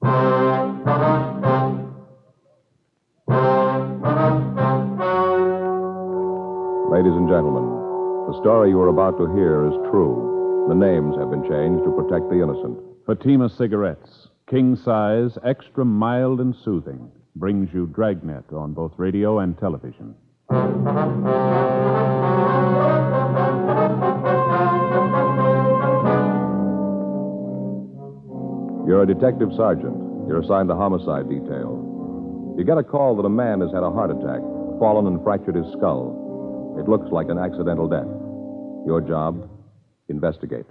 Ladies and gentlemen, the story you are about to hear is true. The names have been changed to protect the innocent. Fatima Cigarettes, king size, extra mild and soothing, brings you Dragnet on both radio and television. You're a detective sergeant. You're assigned to homicide detail. You get a call that a man has had a heart attack, fallen and fractured his skull. It looks like an accidental death. Your job? Investigate.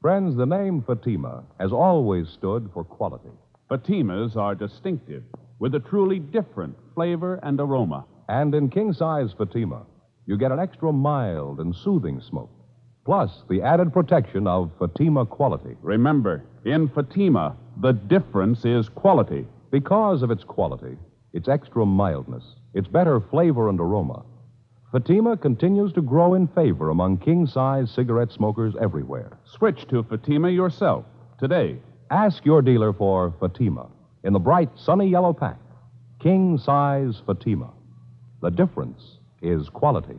Friends, the name Fatima has always stood for quality. Fatimas are distinctive, with a truly different flavor and aroma. And in king size Fatima, you get an extra mild and soothing smoke, plus the added protection of Fatima quality. Remember, in Fatima, the difference is quality. Because of its quality, its extra mildness, its better flavor and aroma, Fatima continues to grow in favor among king size cigarette smokers everywhere. Switch to Fatima yourself today. Ask your dealer for Fatima in the bright, sunny yellow pack. King size Fatima. The difference is quality.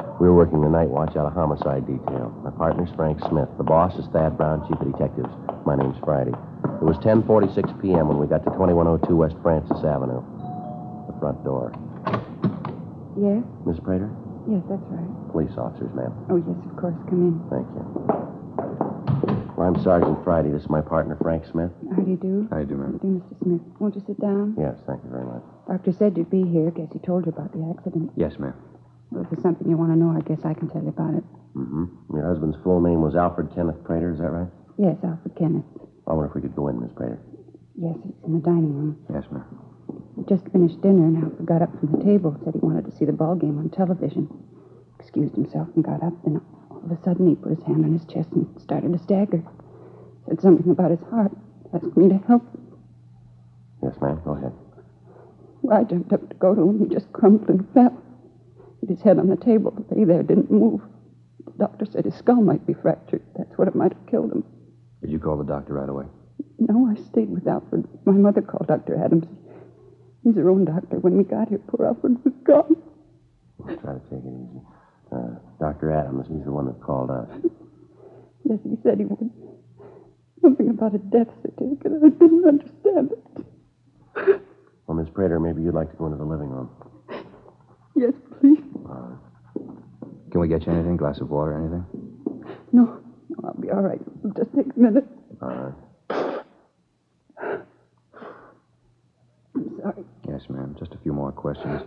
We were working the night watch out of homicide detail. My partner's Frank Smith. The boss is Thad Brown, chief of detectives. My name's Friday. It was 10:46 p.m. when we got to 2102 West Francis Avenue. The front door. Yes? Miss Prater? Yes, that's right. Police officers, ma'am. Oh, yes, of course. Come in. Thank you. Well, I'm Sergeant Friday. This is my partner, Frank Smith. How do you do? How do you do, ma'am? How do you do, Mr. Smith? Won't you sit down? Yes, thank you very much. Doctor said you'd be here. Guess he told you about the accident. Yes, ma'am. Well, if there's something you want to know, I guess I can tell you about it. Mm-hmm. Your husband's full name was Alfred Kenneth Prater, is that right? Yes, Alfred Kenneth. I wonder if we could go in, Miss Prater. Yes, it's in the dining room. Yes, ma'am. He just finished dinner, and Alfred got up from the table, said he wanted to see the ball game on television. Excused himself and got up. Then all of a sudden, he put his hand on his chest and started to stagger. Said something about his heart. Asked me to help him. Yes, ma'am. Go ahead. Well, I jumped up to go to him. He just crumpled and fell. His head on the table. The lady there didn't move. The doctor said his skull might be fractured. That's what it might have killed him. Did you call the doctor right away? No, I stayed with Alfred. My mother called Dr. Adams. He's her own doctor. When we got here, poor Alfred was gone. I'll try to take it easy. Uh, Dr. Adams, he's the one that called us. Yes, he said he would. Something about a death certificate. I didn't understand it. Well, Miss Prater, maybe you'd like to go into the living room. Yes, please. Can we get you anything? Glass of water, anything? No, no, I'll be all right. Just take a minute. All right. I'm sorry. Yes, ma'am. Just a few more questions.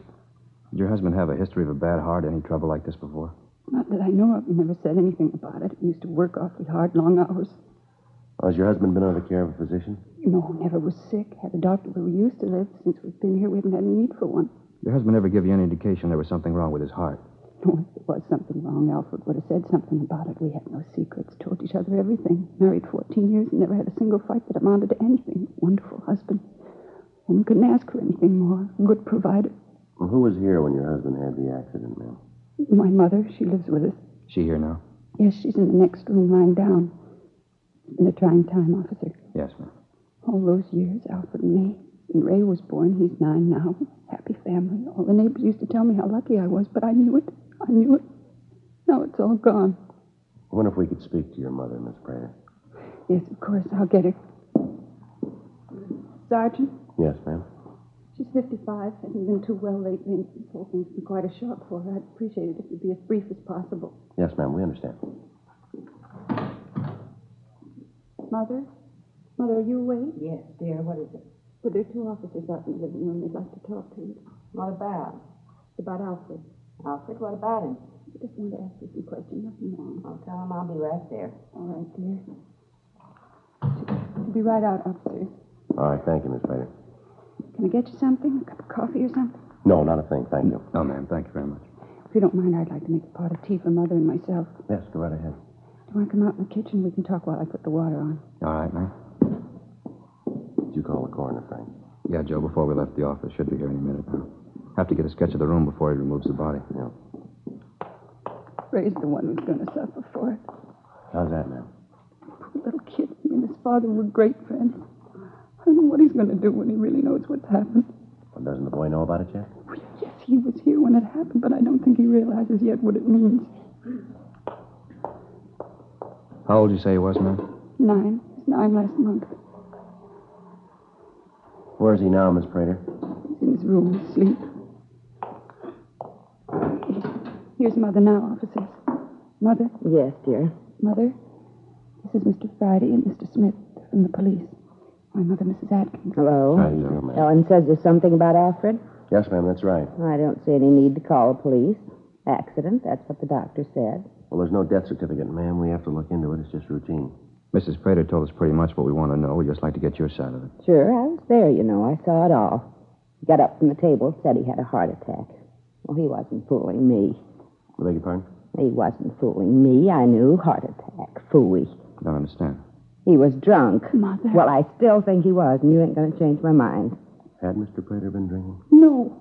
Did your husband have a history of a bad heart, any trouble like this before? Not that I know of. He never said anything about it. He used to work awfully hard, long hours. Has your husband been under the care of a physician? No, never was sick. Had a doctor where we used to live. Since we've been here, we haven't had any need for one. Your husband ever give you any indication there was something wrong with his heart? Oh, if there was something wrong, Alfred would have said something about it. We had no secrets, told each other everything. Married 14 years and never had a single fight that amounted to anything. Wonderful husband. Woman couldn't ask for anything more. Good provider. Well, who was here when your husband had the accident, ma'am? My mother, she lives with us. She here now? Yes, she's in the next room lying down. It's a trying time, officer. Yes, ma'am. All those years, Alfred and me. When Ray was born, he's nine now. Happy family. All the neighbors used to tell me how lucky I was, but I knew it. I knew it. Now it's all gone. I wonder if we could speak to your mother, Miss Prater. Yes, of course, I'll get her. Sergeant, Yes, ma'am. she's 55. Hasn't been too well lately, and this whole thing's been quite a shock for her. I'd appreciate it if you'd be as brief as possible. Yes, ma'am, we understand. Mother? Mother, are you awake? Yes, dear. What is it? Well, there are two officers out in the living room. They'd like to talk to you. What about? It's about Alfred. Alfred, what about him? I just wanted to ask you some questions. Nothing wrong. I'll tell him I'll be right there. All right, dear. She'll be right out, officers. All right, thank you, Miss Prater. Can I get you something? A cup of coffee or something? No, not a thing, thank you. No, ma'am. Thank you very much. If you don't mind, I'd like to make a pot of tea for Mother and myself. Yes, go right ahead. Do you want to come out in the kitchen? We can talk while I put the water on. All right, ma'am. Did you call the coroner, Frank? Yeah, Joe, before we left the office. Should be here any minute now. Have to get a sketch of the room before he removes the body. Yeah. Ray's the one who's going to suffer for it. How's that, ma'am? Poor little kid. He and his father were great friends. I don't know what he's going to do when he really knows what's happened. Well, doesn't the boy know about it yet? Well, yes, he was here when it happened, but I don't think he realizes yet what it means. How old did you say he was, ma'am? Nine. Nine last month. Where is he now, Miss Prater? He's in his room, asleep. Here's Mother now, officers. Mother, Yes, dear. Mother, this is Mr. Friday and Mr. Smith from the police. My mother, Mrs. Atkins. Hello. How do you do, ma'am? Ellen says there's something about Alfred. Yes, ma'am, that's right. I don't see any need to call the police. Accident, that's what the doctor said. Well, there's no death certificate, ma'am. We have to look into it. It's just routine. Mrs. Prater told us pretty much what we want to know. We'd just like to get your side of it. Sure, I was there, you know. I saw it all. He got up from the table, said he had a heart attack. Well, he wasn't fooling me. I beg your pardon? He wasn't fooling me. I knew. Heart attack. Fooey. Don't understand. He was drunk. Mother. Well, I still think he was, and you ain't going to change my mind. Had Mr. Prater been drinking? No.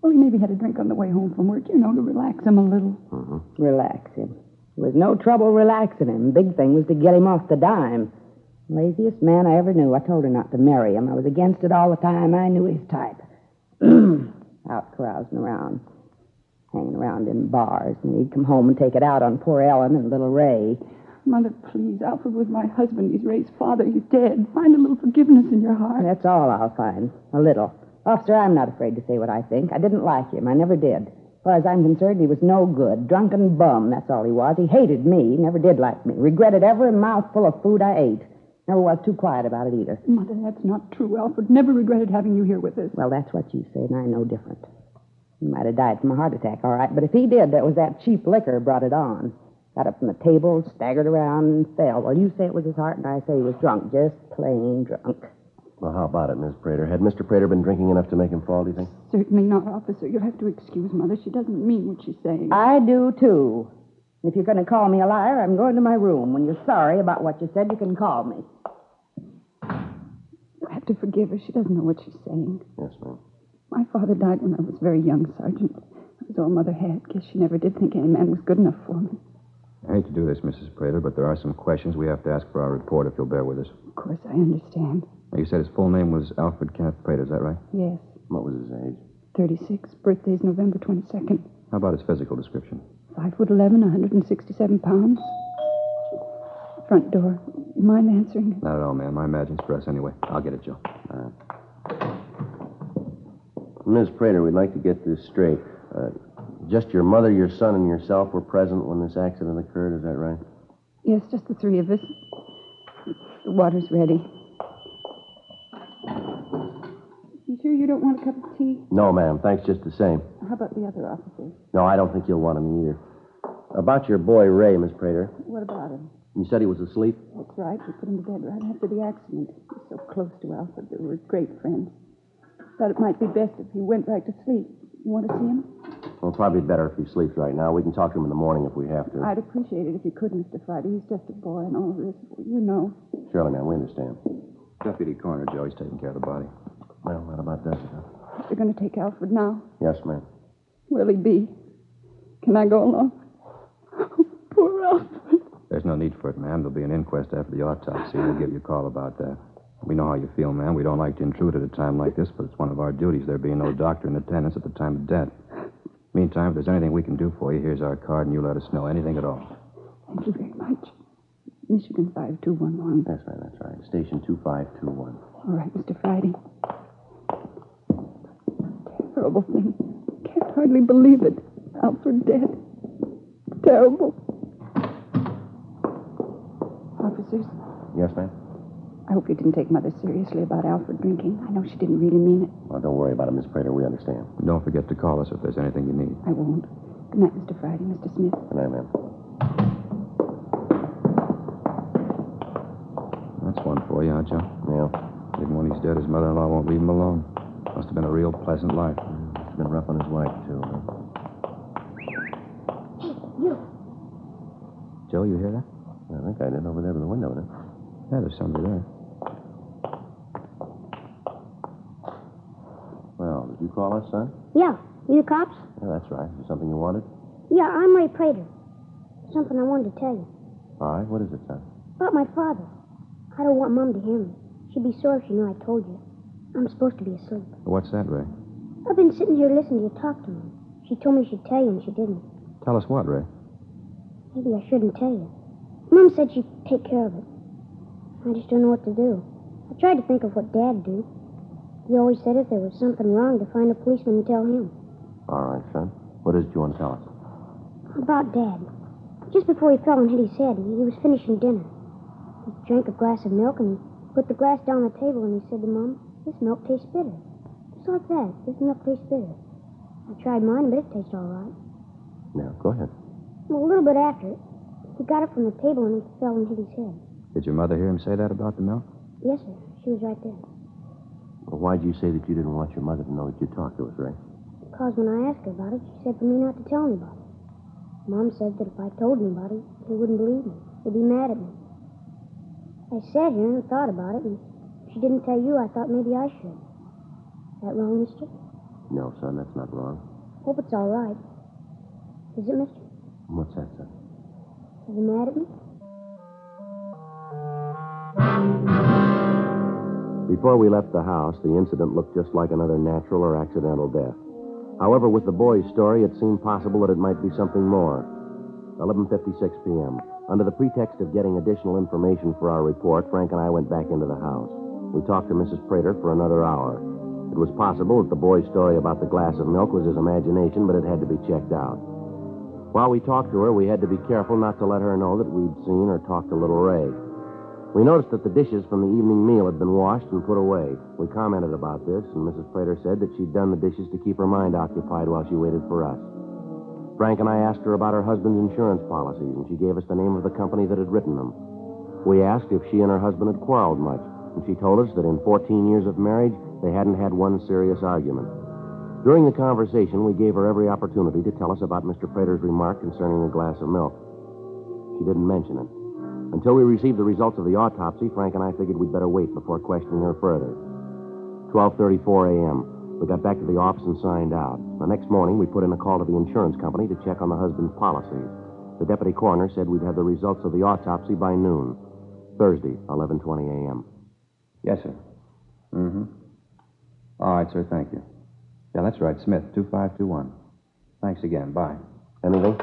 Well, he maybe had a drink on the way home from work, you know, to relax him a little. Mm-hmm. Relax him. There was no trouble relaxing him. Big thing was to get him off the dime. Laziest man I ever knew. I told her not to marry him. I was against it all the time. I knew his type. out carousing around, hanging around in bars, and he'd come home and take it out on poor Ellen and little Ray. Mother, please. Alfred was my husband. He's Ray's father. He's dead. Find a little forgiveness in your heart. That's all I'll find. A little. Officer, I'm not afraid to say what I think. I didn't like him. I never did. As far as I'm concerned, he was no good. Drunken bum, that's all he was. He hated me. Never did like me. Regretted every mouthful of food I ate. Never was too quiet about it either. Mother, that's not true. Alfred never regretted having you here with us. Well, that's what you say, and I know different. He might have died from a heart attack, all right, but if he did, that was that cheap liquor brought it on. Got up from the table, staggered around, and fell. Well, you say it was his heart, and I say he was drunk. Just plain drunk. Well, how about it, Miss Prater? Had Mr. Prater been drinking enough to make him fall, do you think? Certainly not, officer. You'll have to excuse Mother. She doesn't mean what she's saying. I do, too. If you're going to call me a liar, I'm going to my room. When you're sorry about what you said, you can call me. You have to forgive her. She doesn't know what she's saying. Yes, ma'am. My father died when I was very young, Sergeant. That was all Mother had. Guess she never did think any man was good enough for me. I hate to do this, Mrs. Prater, but there are some questions we have to ask for our report if you'll bear with us. Of course, I understand. Now, you said his full name was Alfred Kenneth Prater, is that right? Yes. What was his age? 36. Birthday's November 22nd. How about his physical description? Five foot 11, 167 pounds. Front door. You mind answering it? Not at all, ma'am. I imagine it's for us anyway. I'll get it, Joe. All right. Miss Prater, we'd like to get this straight. Uh, just your mother, your son, and yourself were present when this accident occurred, is that right? Yes, just the three of us. The water's ready. You sure you don't want a cup of tea? No, ma'am. Thanks just the same. How about the other officers? No, I don't think you'll want him either. About your boy, Ray, Miss Prater. What about him? You said he was asleep? That's right. We put him to bed right after the accident. He was so close to Alfred. They were great friends. Thought it might be best if he went right to sleep. You want to see him? Well, probably better if he sleeps right now. We can talk to him in the morning if we have to. I'd appreciate it if you could, Mr. Friday. He's just a boy and all this. You know. Surely, ma'am, we understand. Deputy coroner, Joe. He's taking care of the body. Well, that about does it, huh? You're going to take Alfred now? Yes, ma'am. Will he be? Can I go along? Poor Alfred. There's no need for it, ma'am. There'll be an inquest after the autopsy. We'll give you a call about that. We know how you feel, ma'am. We don't like to intrude at a time like this, but it's one of our duties, there being no doctor in attendance at the time of death. Meantime, if there's anything we can do for you, here's our card, and you let us know. Anything at all. Thank you very much. Michigan 5211. That's right, that's right. Station 2521. All right, Mr. Friday. Terrible thing. Can't hardly believe it. Alfred dead. Terrible. Officers, Yes, ma'am? I hope you didn't take Mother seriously about Alfred drinking. I know she didn't really mean it. Well, don't worry about it, Miss Prater. We understand. Don't forget to call us if there's anything you need. I won't. Good night, Mr. Friday. Mr. Smith. Good night, ma'am. That's one for you, huh, Joe? Yeah. Even when he's dead, his mother-in-law won't leave him alone. Must have been a real pleasant life. Must have been rough on his wife, too. Huh? You. Joe, you hear that? I think I did over there by the window, didn't Yeah, there's somebody there. Well, did you call us, son? Yeah. You the cops? Yeah, that's right. Is there something you wanted? Yeah, I'm Ray Prater. Something I wanted to tell you. All right. What is it, son? About my father. I don't want Mom to hear me. She'd be sore if she knew I told you. I'm supposed to be asleep. What's that, Ray? I've been sitting here listening to you talk to me. She told me she'd tell you, and she didn't. Tell us what, Ray? Maybe I shouldn't tell you. Mom said she'd take care of it. I just don't know what to do. I tried to think of what Dad'd do. He always said if there was something wrong to find a policeman and tell him. All right, son. What is it you want to tell us? About Dad. Just before he fell and hit his head, he he was finishing dinner. He drank a glass of milk and he put the glass down on the table and he said to Mom, This milk tastes bitter. Just like that. This milk tastes bitter. I tried mine, but it tastes all right. Now, go ahead. Well, a little bit after it, he got up from the table and he fell and hit his head. Did your mother hear him say that about the milk? Yes, sir. She was right there. Well, why'd you say that you didn't want your mother to know that you talked to us, Ray? Because when I asked her about it, she said for me not to tell anybody. Mom said that if I told anybody, they wouldn't believe me. They'd be mad at me. I sat here and thought about it, and she didn't tell you, I thought maybe I should. Is that wrong, mister? No, son, that's not wrong. Hope it's all right. Is it, mister? What's that, son? Are you mad at me? Before we left the house, the incident looked just like another natural or accidental death. However, with the boy's story, it seemed possible that it might be something more. 11:56 p.m. Under the pretext of getting additional information for our report, Frank and I went back into the house. We talked to Mrs. Prater for another hour. It was possible that the boy's story about the glass of milk was his imagination, but it had to be checked out. While we talked to her, we had to be careful not to let her know that we'd seen or talked to little Ray. We noticed that the dishes from the evening meal had been washed and put away. We commented about this, and Mrs. Prater said that she'd done the dishes to keep her mind occupied while she waited for us. Frank and I asked her about her husband's insurance policies, and she gave us the name of the company that had written them. We asked if she and her husband had quarreled much, and she told us that in 14 years of marriage, they hadn't had one serious argument. During the conversation, we gave her every opportunity to tell us about Mr. Prater's remark concerning the glass of milk. She didn't mention it. Until we received the results of the autopsy, Frank and I figured we'd better wait before questioning her further. 12:34 a.m. We got back to the office and signed out. The next morning, we put in a call to the insurance company to check on the husband's policies. The deputy coroner said we'd have the results of the autopsy by noon. Thursday, 11:20 a.m. Yes, sir. Mm-hmm. All right, sir. Thank you. Yeah, that's right. Smith, 2521. Thanks again. Bye. Anything?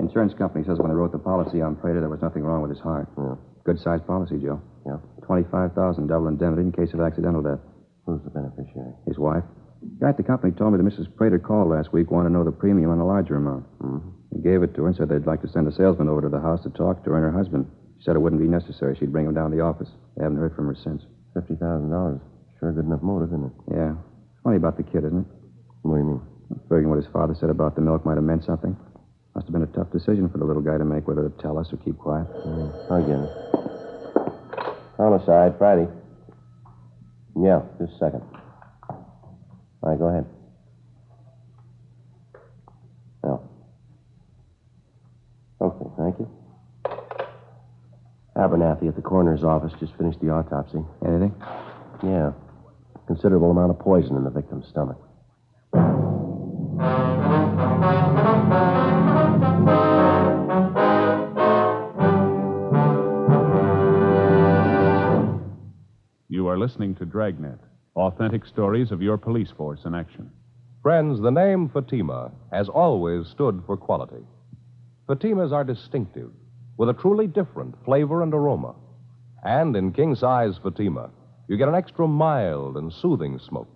Insurance company says when they wrote the policy on Prater, there was nothing wrong with his heart. Yeah. Good sized policy, Joe. Yeah. 25000 double indemnity in case of accidental death. Who's the beneficiary? His wife. The guy at the company told me that Mrs. Prater called last week, wanted to know the premium on a larger amount. Mm-hmm. He gave it to her and said they'd like to send a salesman over to the house to talk to her and her husband. She said it wouldn't be necessary. She'd bring him down to the office. They haven't heard from her since. $50,000. Sure good enough motive, isn't it? Yeah. It's funny about the kid, isn't it? What do you mean? Figuring what his father said about the milk might have meant something. Must have been a tough decision for the little guy to make whether to tell us or keep quiet. Mm, I get it. Homicide, Friday. Yeah, just a second. All right, go ahead. Well. Okay, thank you. Abernathy at the coroner's office just finished the autopsy. Anything? Yeah. Considerable amount of poison in the victim's stomach. You are listening to Dragnet, authentic stories of your police force in action. Friends, the name Fatima has always stood for quality. Fatimas are distinctive, with a truly different flavor and aroma. And in king size Fatima, you get an extra mild and soothing smoke,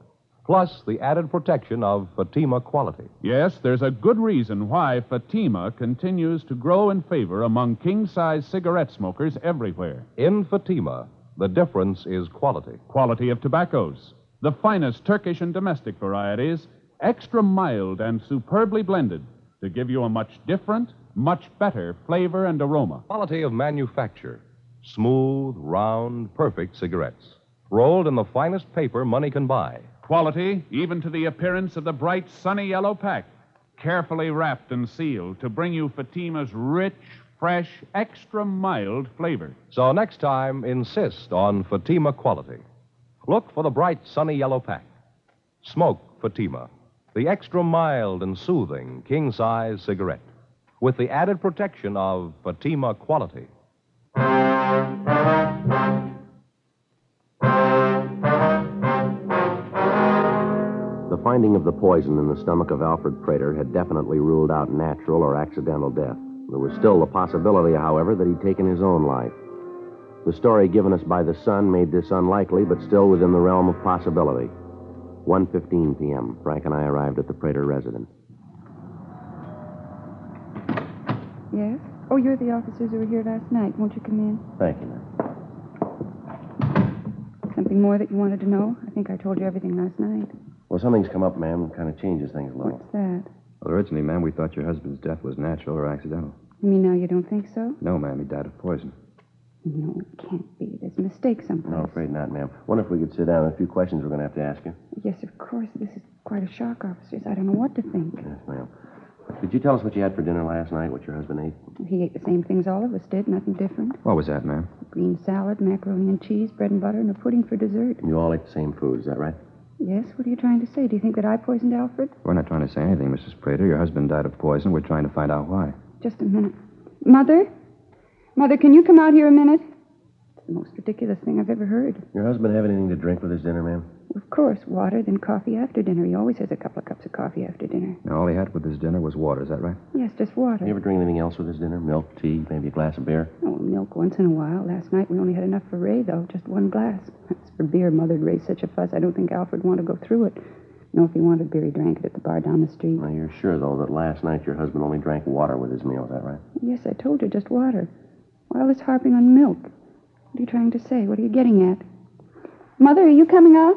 plus the added protection of Fatima quality. Yes, there's a good reason why Fatima continues to grow in favor among king size cigarette smokers everywhere. In Fatima, the difference is quality. Quality of tobaccos, the finest Turkish and domestic varieties, extra mild and superbly blended to give you a much different, much better flavor and aroma. Quality of manufacture. Smooth, round, perfect cigarettes. Rolled in the finest paper money can buy. Quality, even to the appearance of the bright, sunny yellow pack, carefully wrapped and sealed to bring you Fatima's rich, fresh, extra mild flavor. So next time, insist on Fatima quality. Look for the bright, sunny yellow pack. Smoke Fatima, the extra mild and soothing king size cigarette, with the added protection of Fatima quality. The finding of the poison in the stomach of Alfred Prater had definitely ruled out natural or accidental death. There was still the possibility, however, that he'd taken his own life. The story given us by the son made this unlikely, but still within the realm of possibility. 1.15 p.m. Frank and I arrived at the Prater residence. Yes? Oh, you're the officers who were here last night. Won't you come in? Thank you, ma'am. Something more that you wanted to know? I think I told you everything last night. Well, something's come up, ma'am. Kind of changes things a little. What's that? Well, originally, ma'am, we thought your husband's death was natural or accidental. You mean now you don't think so? No, ma'am, he died of poison. No, it can't be. There's a mistake someplace. No, afraid not, ma'am. Wonder if we could sit down. A few questions we're going to have to ask you. Yes, of course. This is quite a shock, officers. I don't know what to think. Yes, ma'am. Did you tell us what you had for dinner last night, what your husband ate? He ate the same things all of us did, nothing different. What was that, ma'am? Green salad, macaroni and cheese, bread and butter, and a pudding for dessert. You all ate the same food, is that right? Yes, what are you trying to say? Do you think that I poisoned Alfred? We're not trying to say anything, Mrs. Prater. Your husband died of poison. We're trying to find out why. Just a minute. Mother? Mother, can you come out here a minute? It's the most ridiculous thing I've ever heard. Your husband have anything to drink with his dinner, ma'am? Of course, water, then coffee after dinner. He always has a couple of cups of coffee after dinner. Now, all he had with his dinner was water. Is that right? Yes, just water. You ever drink anything else with his dinner? Milk, tea, maybe a glass of beer? Oh, milk once in a while. Last night we only had enough for Ray, though, just one glass. As for beer, Mother'd raise such a fuss, I don't think Alfred'd want to go through it. No, if he wanted beer, he drank it at the bar down the street. Now, you're sure, though, that last night your husband only drank water with his meal, is that right? Yes, I told you, just water. Why all this harping on milk? What are you trying to say? What are you getting at? Mother, are you coming out?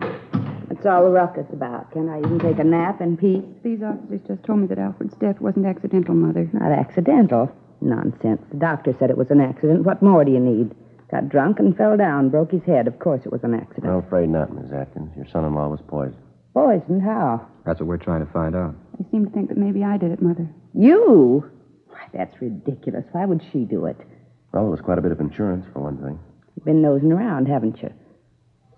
That's all the ruckus about. Can I even take a nap in peace? These officers just told me that Alfred's death wasn't accidental, Mother. Not accidental. Nonsense. The doctor said it was an accident. What more do you need? Got drunk and fell down, broke his head. Of course it was an accident. I'm afraid not, Miss Atkins. Your son-in-law was poisoned. Poisoned? How? That's what we're trying to find out. They seem to think that maybe I did it, Mother. You? Why, that's ridiculous. Why would she do it? Well, there was quite a bit of insurance, for one thing. You've been nosing around, haven't you?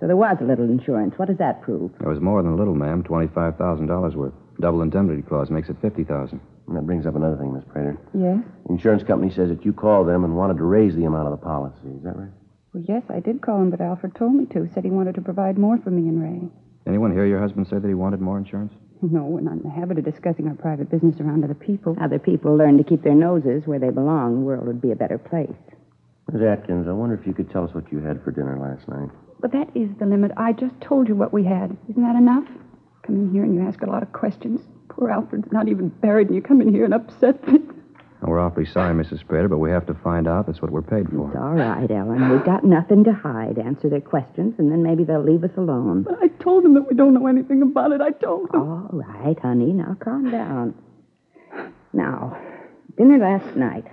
So there was a little insurance. What does that prove? There was more than a little, ma'am. Twenty-five thousand dollars worth. Double indemnity clause makes it fifty thousand. And that brings up another thing, Miss Prater. Yes? The insurance company says that you called them and wanted to raise the amount of the policy. Is that right? Well, yes, I did call him, but Alfred told me to. Said he wanted to provide more for me and Ray. Anyone hear your husband say that he wanted more insurance? No, we're not in the habit of discussing our private business around other people. Other people learn to keep their noses where they belong. The world would be a better place. Miss Atkins, I wonder if you could tell us what you had for dinner last night. But that is the limit. I just told you what we had. Isn't that enough? Come in here and you ask a lot of questions. Poor Alfred's not even buried, and you come in here and upset things. Well, we're awfully sorry, Mrs. Prater, but we have to find out. That's what we're paid It's for. all right, Ellen. We've got nothing to hide. Answer their questions, and then maybe they'll leave us alone. But I told them that we don't know anything about it. I told them. All right, honey. Now calm down. Now, dinner last night.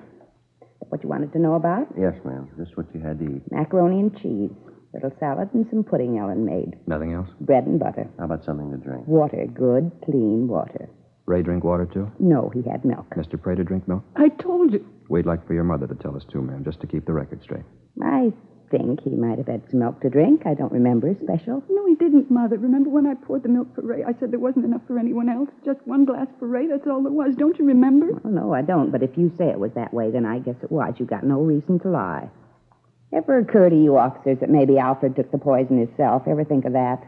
What you wanted to know about? Yes, ma'am. Just what you had to eat. Macaroni and cheese. Little salad and some pudding Ellen made. Nothing else? Bread and butter. How about something to drink? Water. Good, clean water. Ray drink water, too? No, he had milk. Mr. Prater drink milk? I told you. We'd like for your mother to tell us, too, ma'am, just to keep the record straight. I think he might have had some milk to drink. I don't remember special. No, he didn't, Mother. Remember when I poured the milk for Ray? I said there wasn't enough for anyone else. Just one glass for Ray. That's all there was. Don't you remember? Oh, no, I don't. But if you say it was that way, then I guess it was. You got no reason to lie. Ever occur to you officers that maybe Alfred took the poison himself? Ever think of that?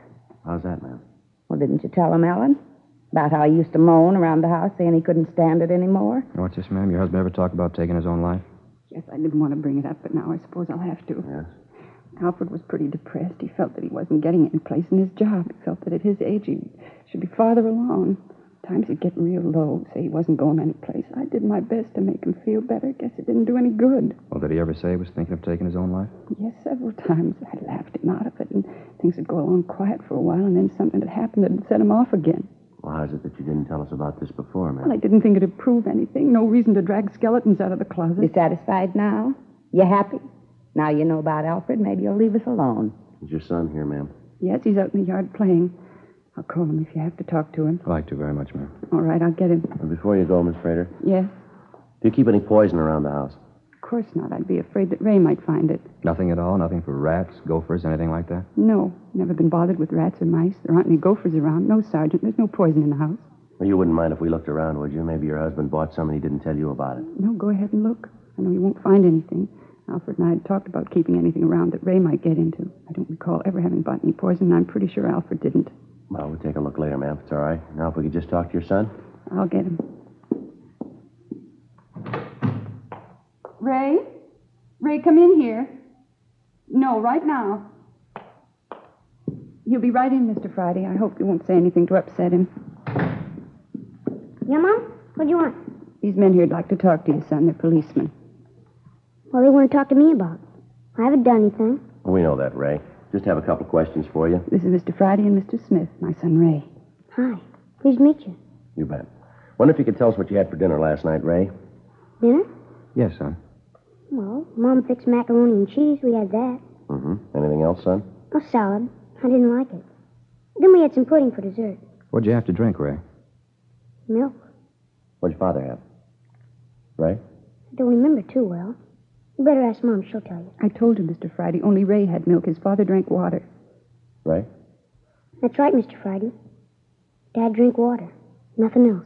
How's that, ma'am? Well, didn't you tell him, Ellen? About how he used to moan around the house saying he couldn't stand it anymore? What's this, ma'am? Your husband ever talk about taking his own life? Yes, I didn't want to bring it up, but now I suppose I'll have to. Yes. Alfred was pretty depressed. He felt that he wasn't getting any place in his job. He felt that at his age he should be farther along. Times he'd get real low, say he wasn't going any place. I did my best to make him feel better. Guess it didn't do any good. Well, did he ever say he was thinking of taking his own life? Yes, several times. I laughed him out of it, and things would go along quiet for a while, and then something would happen that'd set him off again. Well, how's it that you didn't tell us about this before, ma'am? Well, I didn't think it'd prove anything. No reason to drag skeletons out of the closet. You satisfied now? You happy? Now you know about Alfred, maybe you'll leave us alone. Is your son here, ma'am? Yes, he's out in the yard playing. I'll call him if you have to talk to him. I'd like to very much, ma'am. All right, I'll get him. And before you go, Miss Prater, Yes? do you keep any poison around the house? Of course not. I'd be afraid that Ray might find it. Nothing at all? Nothing for rats, gophers, anything like that? No, never been bothered with rats or mice. There aren't any gophers around. No, Sergeant. There's no poison in the house. Well, you wouldn't mind if we looked around, would you? Maybe your husband bought some and he didn't tell you about it. No, go ahead and look. I know you won't find anything. Alfred and I had talked about keeping anything around that Ray might get into. I don't recall ever having bought any poison, and I'm pretty sure Alfred didn't. Well, we'll take a look later, ma'am, if it's all right. Now, if we could just talk to your son. I'll get him. Ray? Ray, come in here. No, right now. He'll be right in, Mr. Friday. I hope you won't say anything to upset him. Yeah, Mom? What do you want? These men here'd like to talk to you, son. They're policemen. Well, they want to talk to me about. I haven't done anything. We know that, Ray. Just have a couple of questions for you. This is Mr. Friday and Mr. Smith, my son Ray. Hi. Pleased to meet you. You bet. Wonder if you could tell us what you had for dinner last night, Ray? Dinner? Yes, son. Well, Mom fixed macaroni and cheese. We had that. Mm-hmm. Anything else, son? A salad. I didn't like it. Then we had some pudding for dessert. What'd you have to drink, Ray? Milk. What'd your father have? Ray? I don't remember too well. You better ask Mom. She'll tell you. I told you, Mr. Friday, only Ray had milk. His father drank water. Ray? That's right, Mr. Friday. Dad drink water. Nothing else.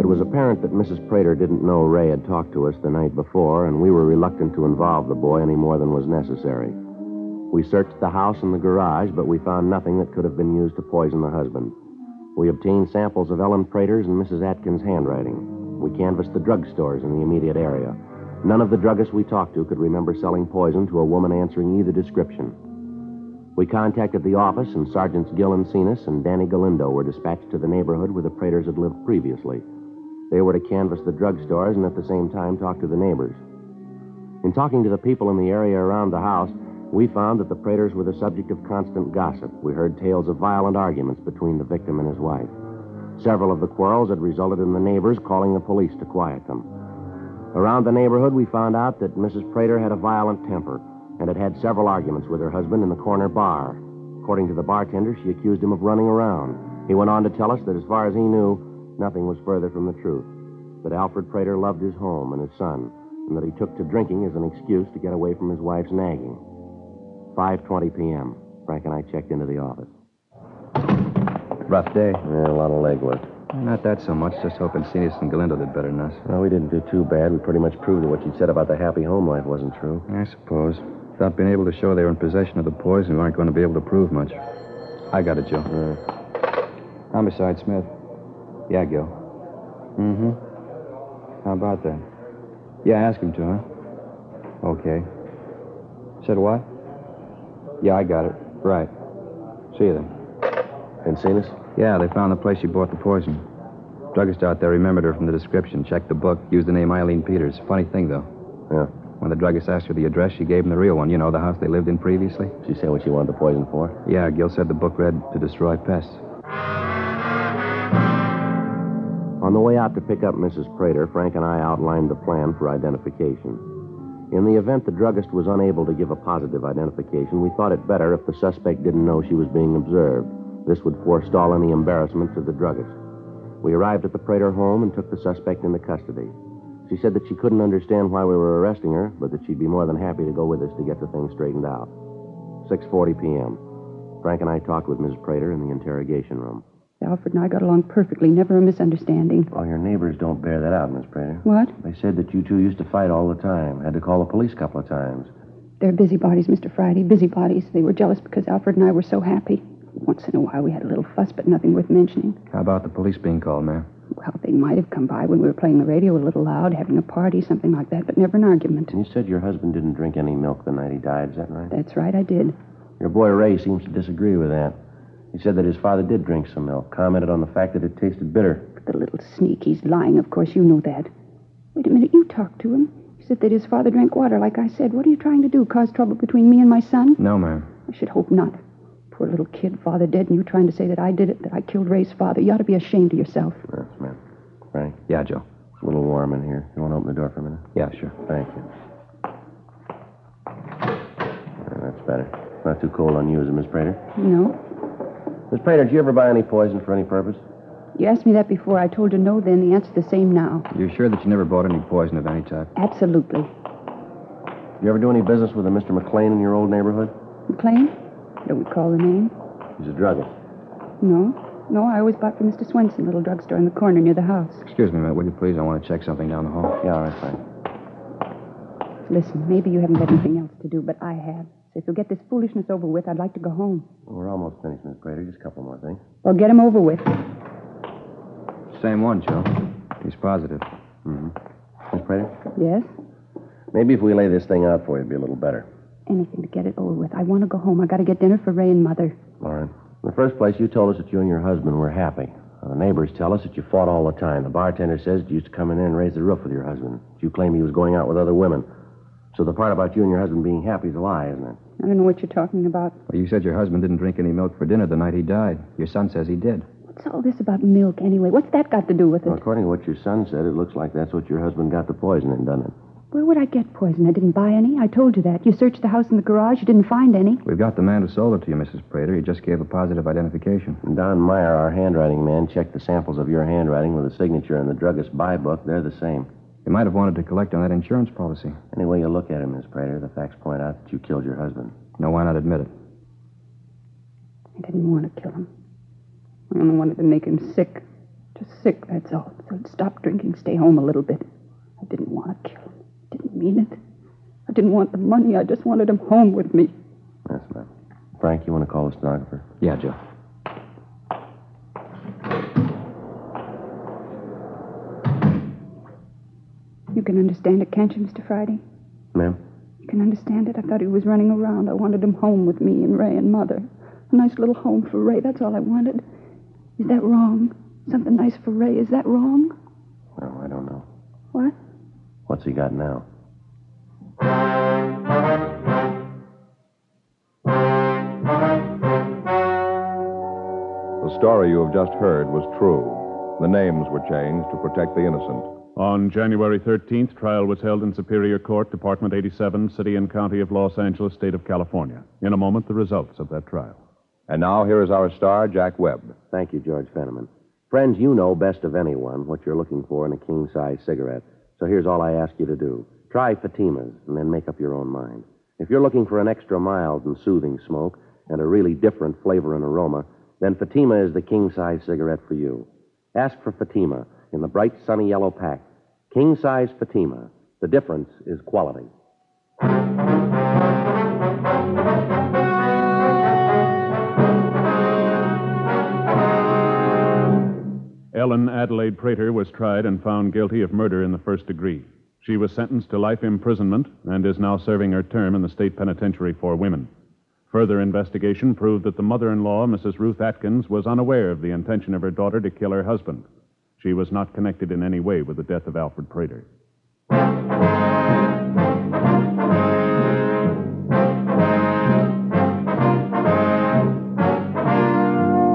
It was apparent that Mrs. Prater didn't know Ray had talked to us the night before, and we were reluctant to involve the boy any more than was necessary. We searched the house and the garage, but we found nothing that could have been used to poison the husband. We obtained samples of Ellen Prater's and Mrs. Atkins' handwriting. We canvassed the drugstores in the immediate area. None of the druggists we talked to could remember selling poison to a woman answering either description. We contacted the office, and Sergeants Gil and Cenas and Danny Galindo were dispatched to the neighborhood where the Praters had lived previously. They were to canvass the drugstores and at the same time talk to the neighbors. In talking to the people in the area around the house, we found that the Praters were the subject of constant gossip. We heard tales of violent arguments between the victim and his wife. Several of the quarrels had resulted in the neighbors calling the police to quiet them. Around the neighborhood, we found out that Mrs. Prater had a violent temper and had had several arguments with her husband in the corner bar. According to the bartender, she accused him of running around. He went on to tell us that as far as he knew, nothing was further from the truth. That Alfred Prater loved his home and his son, and that he took to drinking as an excuse to get away from his wife's nagging. 5.20 p.m. Frank and I checked into the office. Rough day. Yeah, a lot of legwork. Not that so much. Just hoping Cenas and Galindo did better than us. Well, we didn't do too bad. We pretty much proved that what you said about the happy home life wasn't true. I suppose. Without being able to show they were in possession of the poison, we aren't going to be able to prove much. I got it, Joe. Uh, Homicide, Smith. Yeah, Gil. Mm-hmm. How about that? Yeah, ask him to, huh? Okay. Said what? Yeah, I got it. Right. See you then. And us? Yeah, they found the place she bought the poison. Druggist out there remembered her from the description, checked the book, used the name Eileen Peters. Funny thing, though. Yeah. When the druggist asked her the address, she gave him the real one. You know, the house they lived in previously? She said what she wanted the poison for? Yeah, Gil said the book read to destroy pests. On the way out to pick up Mrs. Prater, Frank and I outlined the plan for identification. In the event the druggist was unable to give a positive identification, we thought it better if the suspect didn't know she was being observed. This would forestall any embarrassment to the druggist. We arrived at the Prater home and took the suspect into custody. She said that she couldn't understand why we were arresting her, but that she'd be more than happy to go with us to get the thing straightened out. 6:40 p.m. Frank and I talked with Mrs. Prater in the interrogation room. Alfred and I got along perfectly, never a misunderstanding. Oh, your neighbors don't bear that out, Miss Prater. What? They said that you two used to fight all the time. Had to call the police a couple of times. They're busybodies, Mr. Friday, busybodies. They were jealous because Alfred and I were so happy. Once in a while we had a little fuss, but nothing worth mentioning. How about the police being called, ma'am? Well, they might have come by when we were playing the radio a little loud, having a party, something like that, but never an argument. And you said your husband didn't drink any milk the night he died, is that right? That's right, I did. Your boy Ray seems to disagree with that. He said that his father did drink some milk, commented on the fact that it tasted bitter. The little sneak, he's lying, of course, you know that. Wait a minute, you talked to him. He said that his father drank water, like I said. What are you trying to do, cause trouble between me and my son? No, ma'am. I should hope not. Poor little kid, father dead, and you trying to say that I did it, that I killed Ray's father. You ought to be ashamed of yourself. Yes, ma'am. Frank, Yeah, Joe. it's a little warm in here. You want to open the door for a minute? Yeah, sure. Thank you. Yeah, that's better. Not too cold on you, is it, Miss Prater? No. Miss Prater, did you ever buy any poison for any purpose? You asked me that before. I told you no then. The answer's the same now. You're sure that you never bought any poison of any type? Absolutely. Did you ever do any business with a Mr. McLean in your old neighborhood? McLean? Don't recall the name. He's a druggist. No. No, I always bought from Mr. Swenson, little drugstore in the corner near the house. Excuse me a minute, will you please? I want to check something down the hall. Yeah, all right, Frank. Listen, maybe you haven't got anything else to do, but I have. So if you'll get this foolishness over with, I'd like to go home. Well, we're almost finished, Miss Prater. Just a couple more things. Well, get 'em over with. Same one, Joe. He's positive. Mm-hmm. Miss Prater? Yes? Maybe if we lay this thing out for you, it'd be a little better. Anything to get it over with. I want to go home. I got to get dinner for Ray and Mother. All right. In the first place, you told us that you and your husband were happy. Now, the neighbors tell us that you fought all the time. The bartender says you used to come in there and raise the roof with your husband. You claim he was going out with other women. So the part about you and your husband being happy is a lie, isn't it? I don't know what you're talking about. Well, you said your husband didn't drink any milk for dinner the night he died. Your son says he did. What's all this about milk, anyway? What's that got to do with it? Well, according to what your son said, it looks like that's what your husband got the poison in, doesn't it? Where would I get poison? I didn't buy any. I told you that. You searched the house and the garage. You didn't find any. We've got the man who sold it to you, Mrs. Prater. He just gave a positive identification. Don Meyer, our handwriting man, checked the samples of your handwriting with a signature in the druggist's buy book. They're the same. He might have wanted to collect on that insurance policy. Any way you look at it, Miss Prater, the facts point out that you killed your husband. No, why not admit it? I didn't want to kill him. I only wanted to make him sick. Just sick, that's all. So he'd stop drinking, stay home a little bit. I didn't want to kill him. I didn't mean it. I didn't want the money. I just wanted him home with me. Yes, ma'am. Frank, you want to call the stenographer? Yeah, Joe. You can understand it, can't you, Mr. Friday? Ma'am? You can understand it. I thought he was running around. I wanted him home with me and Ray and Mother. A nice little home for Ray. That's all I wanted. Is that wrong? Something nice for Ray. Is that wrong? Well, I don't know. What? What's he got now? The story you have just heard was true. The names were changed to protect the innocent. On January 13th, trial was held in Superior Court, Department 87, City and County of Los Angeles, State of California. In a moment, the results of that trial. And now, here is our star, Jack Webb. Thank you, George Fenneman. Friends, you know best of anyone what you're looking for in a king size cigarette. So here's all I ask you to do try Fatima's and then make up your own mind. If you're looking for an extra mild and soothing smoke and a really different flavor and aroma, then Fatima is the king size cigarette for you. Ask for Fatima in the bright sunny yellow pack. King size Fatima. The difference is quality. Ellen Adelaide Prater was tried and found guilty of murder in the first degree. She was sentenced to life imprisonment and is now serving her term in the state penitentiary for women. Further investigation proved that the mother in law, Mrs. Ruth Atkins, was unaware of the intention of her daughter to kill her husband. She was not connected in any way with the death of Alfred Prater.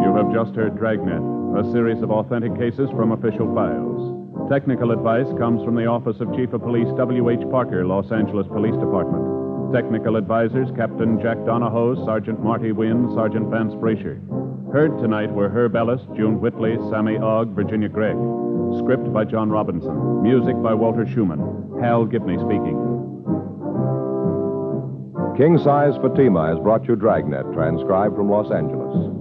You have just heard Dragnet, a series of authentic cases from official files. Technical advice comes from the Office of Chief of Police W.H. Parker, Los Angeles Police Department. Technical advisors Captain Jack Donahoe, Sergeant Marty Wynn, Sergeant Vance Brasher. Heard tonight were Herb Ellis, June Whitley, Sammy Ogg, Virginia Gregg. Script by John Robinson. Music by Walter Schumann. Hal Gibney speaking. King Size Fatima has brought you Dragnet, transcribed from Los Angeles.